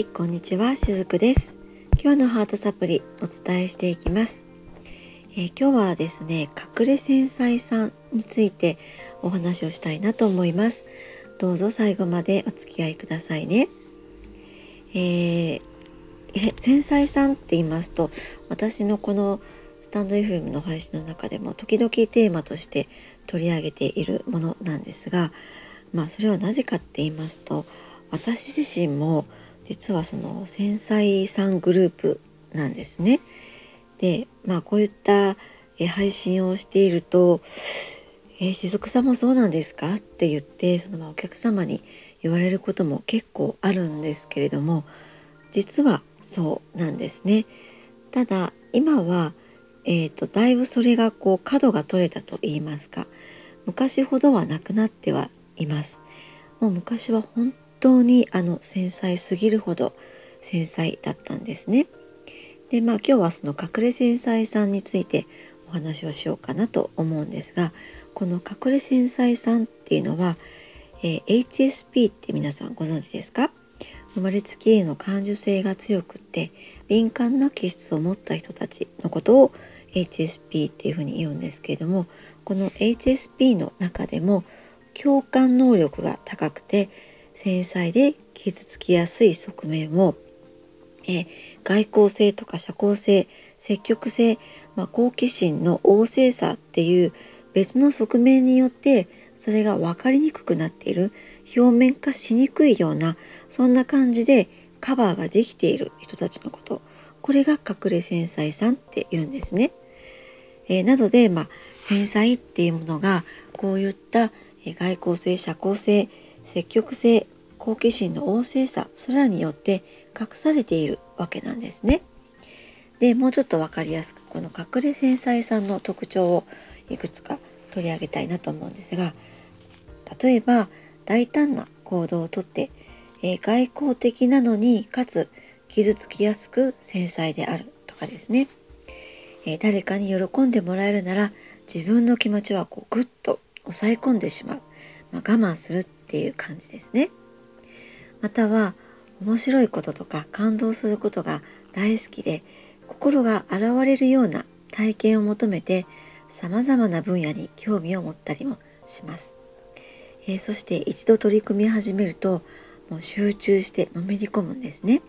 はい、こんにちは、しずくです。今日のハートサプリお伝えしていきます。えー、今日はですね、隠れ繊細さんについてお話をしたいなと思います。どうぞ最後までお付き合いくださいね。えー、繊細さんって言いますと、私のこのスタンド FM の配信の中でも時々テーマとして取り上げているものなんですが、まあそれはなぜかって言いますと、私自身も実はその繊細さんグループなんですね。でまあこういった配信をしていると「えー、しずくさんもそうなんですか?」って言ってそのお客様に言われることも結構あるんですけれども実はそうなんですね。ただ今は、えー、とだいぶそれがこう角が取れたと言いますか昔ほどはなくなってはいます。もう昔は本当にあの繊細すぎるほど繊細だったんですね。でまあ今日はその隠れ繊細さんについてお話をしようかなと思うんですがこの隠れ繊細さんっていうのは、えー、HSP って皆さんご存知ですか？生まれつきへの感受性が強くって敏感な気質を持った人たちのことを HSP っていうふうに言うんですけれどもこの HSP の中でも共感能力が高くて繊細で傷つきやすい側面を、え外交性とか社交性積極性、まあ、好奇心の旺盛さっていう別の側面によってそれが分かりにくくなっている表面化しにくいようなそんな感じでカバーができている人たちのことこれが隠れ繊細さんって言うんですね。えー、なので、まあ、繊細っていうものがこういった外交性社交性積極性好奇心の旺盛さそれらによって隠されているわけなんですね。でもうちょっと分かりやすくこの隠れ繊細さんの特徴をいくつか取り上げたいなと思うんですが例えば大胆な行動をとって、えー、外交的なのにかつ傷つきやすく繊細であるとかですね、えー、誰かに喜んでもらえるなら自分の気持ちはこうグッと抑え込んでしまう、まあ、我慢するっていう感じですね。または面白いこととか感動することが大好きで心が洗われるような体験を求めて様々な分野に興味を持ったりもします。えー、そして一度取り組み始めるともう集中してのめり込むんですね。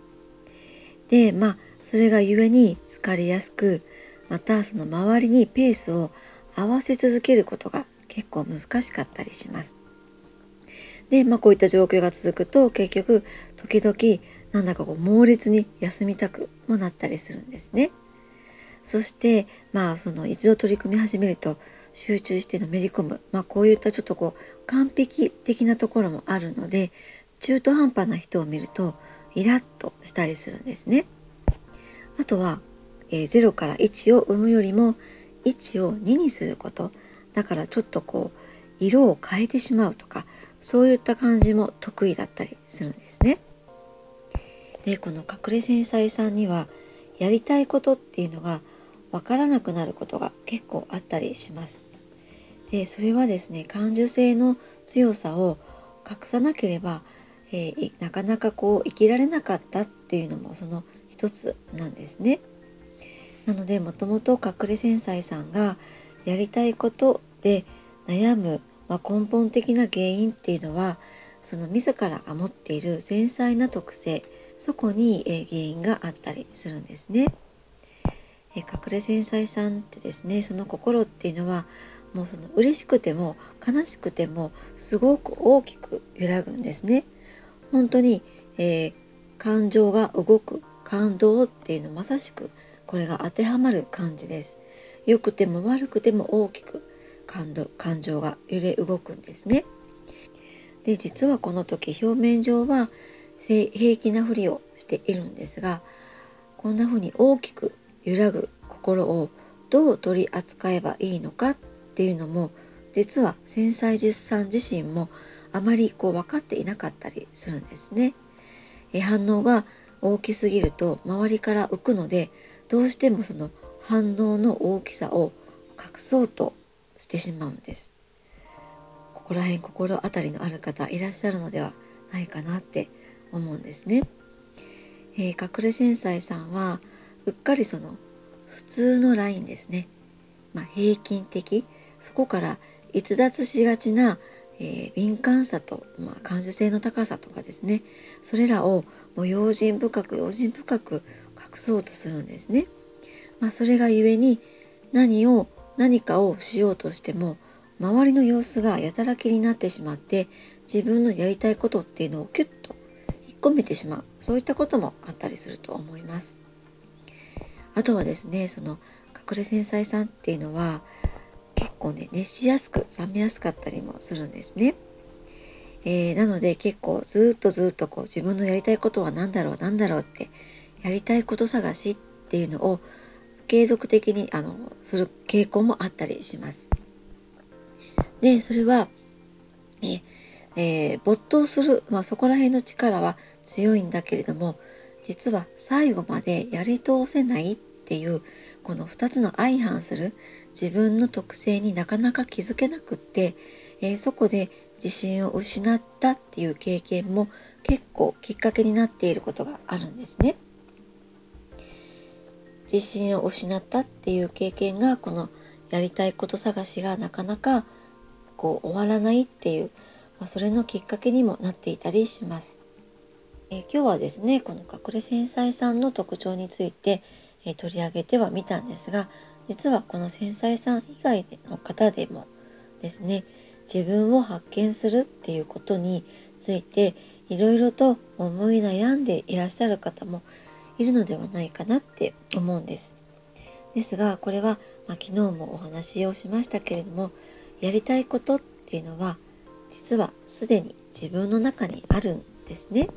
でまあそれが故に疲れやすくまたその周りにペースを合わせ続けることが結構難しかったりします。で、まあ、こういった状況が続くと結局時々なんだかこう猛烈に休みたくもなったりするんですね。そしてまあその一度取り組み始めると集中してのめり込む、まあ、こういったちょっとこう完璧的なところもあるので中途半端な人を見るとイラッとしたりするんですね。あとは、えー、0から1を生むよりも1を2にすることだからちょっとこう色を変えてしまうとかそういった感じも得意だったりするんですね。でこの隠れ繊細さんにはやりたいことっていうのがわからなくなることが結構あったりします。でそれはですね感受性の強さを隠さなければ、えー、なかなかこう生きられなかったっていうのもその一つなんですね。なのでもともと隠れ繊細さんがやりたいことで悩むまあ、根本的な原因っていうのはその自らが持っている繊細な特性そこに、原因があったりするんですね。え隠れ繊細さんってですねその心っていうのはもうその嬉しくても悲しくてもすごく大きく揺らぐんですね。本当に、えー、感情が動く感動っていうのまさしくこれが当てはまる感じです。良くても悪くても大きく感動感情が揺れ動くんですね。で実はこの時表面上は平気なふりをしているんですがこんな風に大きく揺らぐ心をどう取り扱えばいいのかっていうのも実は繊細実さん自身もあまりこう分かっていなかったりするんですね。え反応が大きすぎると周りから浮くのでどうしてもその反応の大きさを隠そうとしてしまうんです。ここら辺心当たりのある方いらっしゃるのではないかなって思うんですね。えー、隠れ繊細さんはうっかりその普通のラインですね、まあ、平均的そこから逸脱しがちな、えー、敏感さと、まあ、感受性の高さとかですねそれらをもう用心深く用心深く隠そうとするんですね。まあ、それがゆえに何を何かをしようとしても周りの様子がやたら気になってしまって自分のやりたいことっていうのをキュッと引っ込めてしまうそういったこともあったりすると思います。あとはですねその隠れ繊細さんっていうのは結構ね熱しやすく冷めやすかったりもするんですね。えー、なので結構ずっとずっとこう自分のやりたいことは何だろう何だろうってやりたいこと探しっていうのを継続的にあのする傾向もあったりします。でそれは、ええー、没頭する、まあ、そこら辺の力は強いんだけれども実は最後までやり通せないっていうこの2つの相反する自分の特性になかなか気づけなくって、えー、そこで自信を失ったっていう経験も結構きっかけになっていることがあるんですね。自信を失ったっていう経験がこのやりたいこと探しがなかなかこう終わらないっていう、まあ、それのきっかけにもなっていたりします。えー、今日はですねこの隠れ繊細さんの特徴について、えー、取り上げてはみたんですが実はこの繊細さん以外の方でもですね自分を発見するっていうことについていろいろと思い悩んでいらっしゃる方もいるのではないかなって思うんです。ですがこれは、まあ、昨日もお話をしましたけれどもやりたいことっていうのは実はすでに自分の中にあるんですね。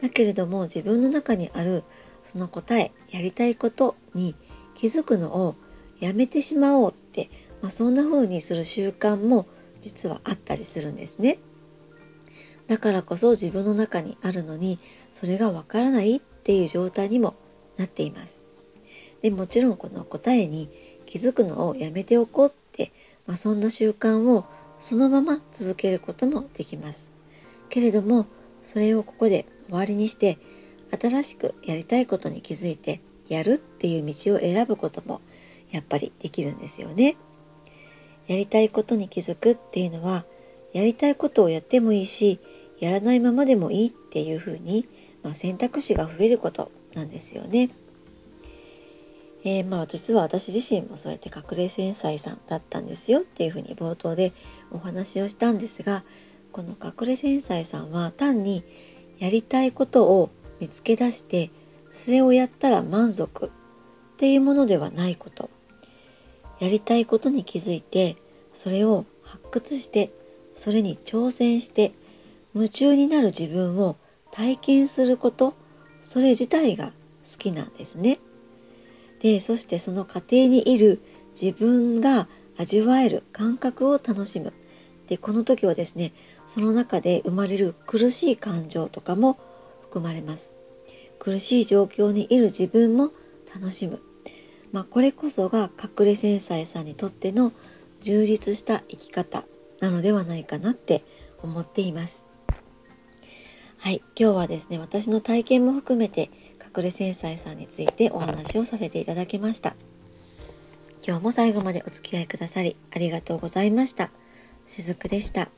だけれども自分の中にあるその答えやりたいことに気づくのをやめてしまおうって、まあ、そんな風にする習慣も実はあったりするんですね。だからこそ自分の中にあるのにそれがわからないっていう状態にもなっています。でもちろんこの答えに気づくのをやめておこうって、まあ、そんな習慣をそのまま続けることもできます。けれどもそれをここで終わりにして新しくやりたいことに気づいてやるっていう道を選ぶこともやっぱりできるんですよね。やりたいことに気づくっていうのはやりたいことをやってもいいしやらないままでもいいっていうふうにまあ、選択肢が増えることなんですよね。えー、まあ実は私自身もそうやって隠れ繊細さんだったんですよっていうふうに冒頭でお話をしたんですがこの隠れ繊細さんは単にやりたいことを見つけ出してそれをやったら満足っていうものではないことやりたいことに気づいてそれを発掘してそれに挑戦して夢中になる自分を体験することそれ自体が好きなんですね。でそしてその過程にいる自分が味わえる感覚を楽しむ。でこの時はですねその中で生まれる苦しい感情とかも含まれます。苦しい状況にいる自分も楽しむ。まあ、これこそが隠れ繊細さんにとっての充実した生き方なのではないかなって思っています。はい、今日はですね、私の体験も含めて隠れ繊細さんについてお話をさせていただきました。今日も最後までお付き合いくださりありがとうございました。しずくでした。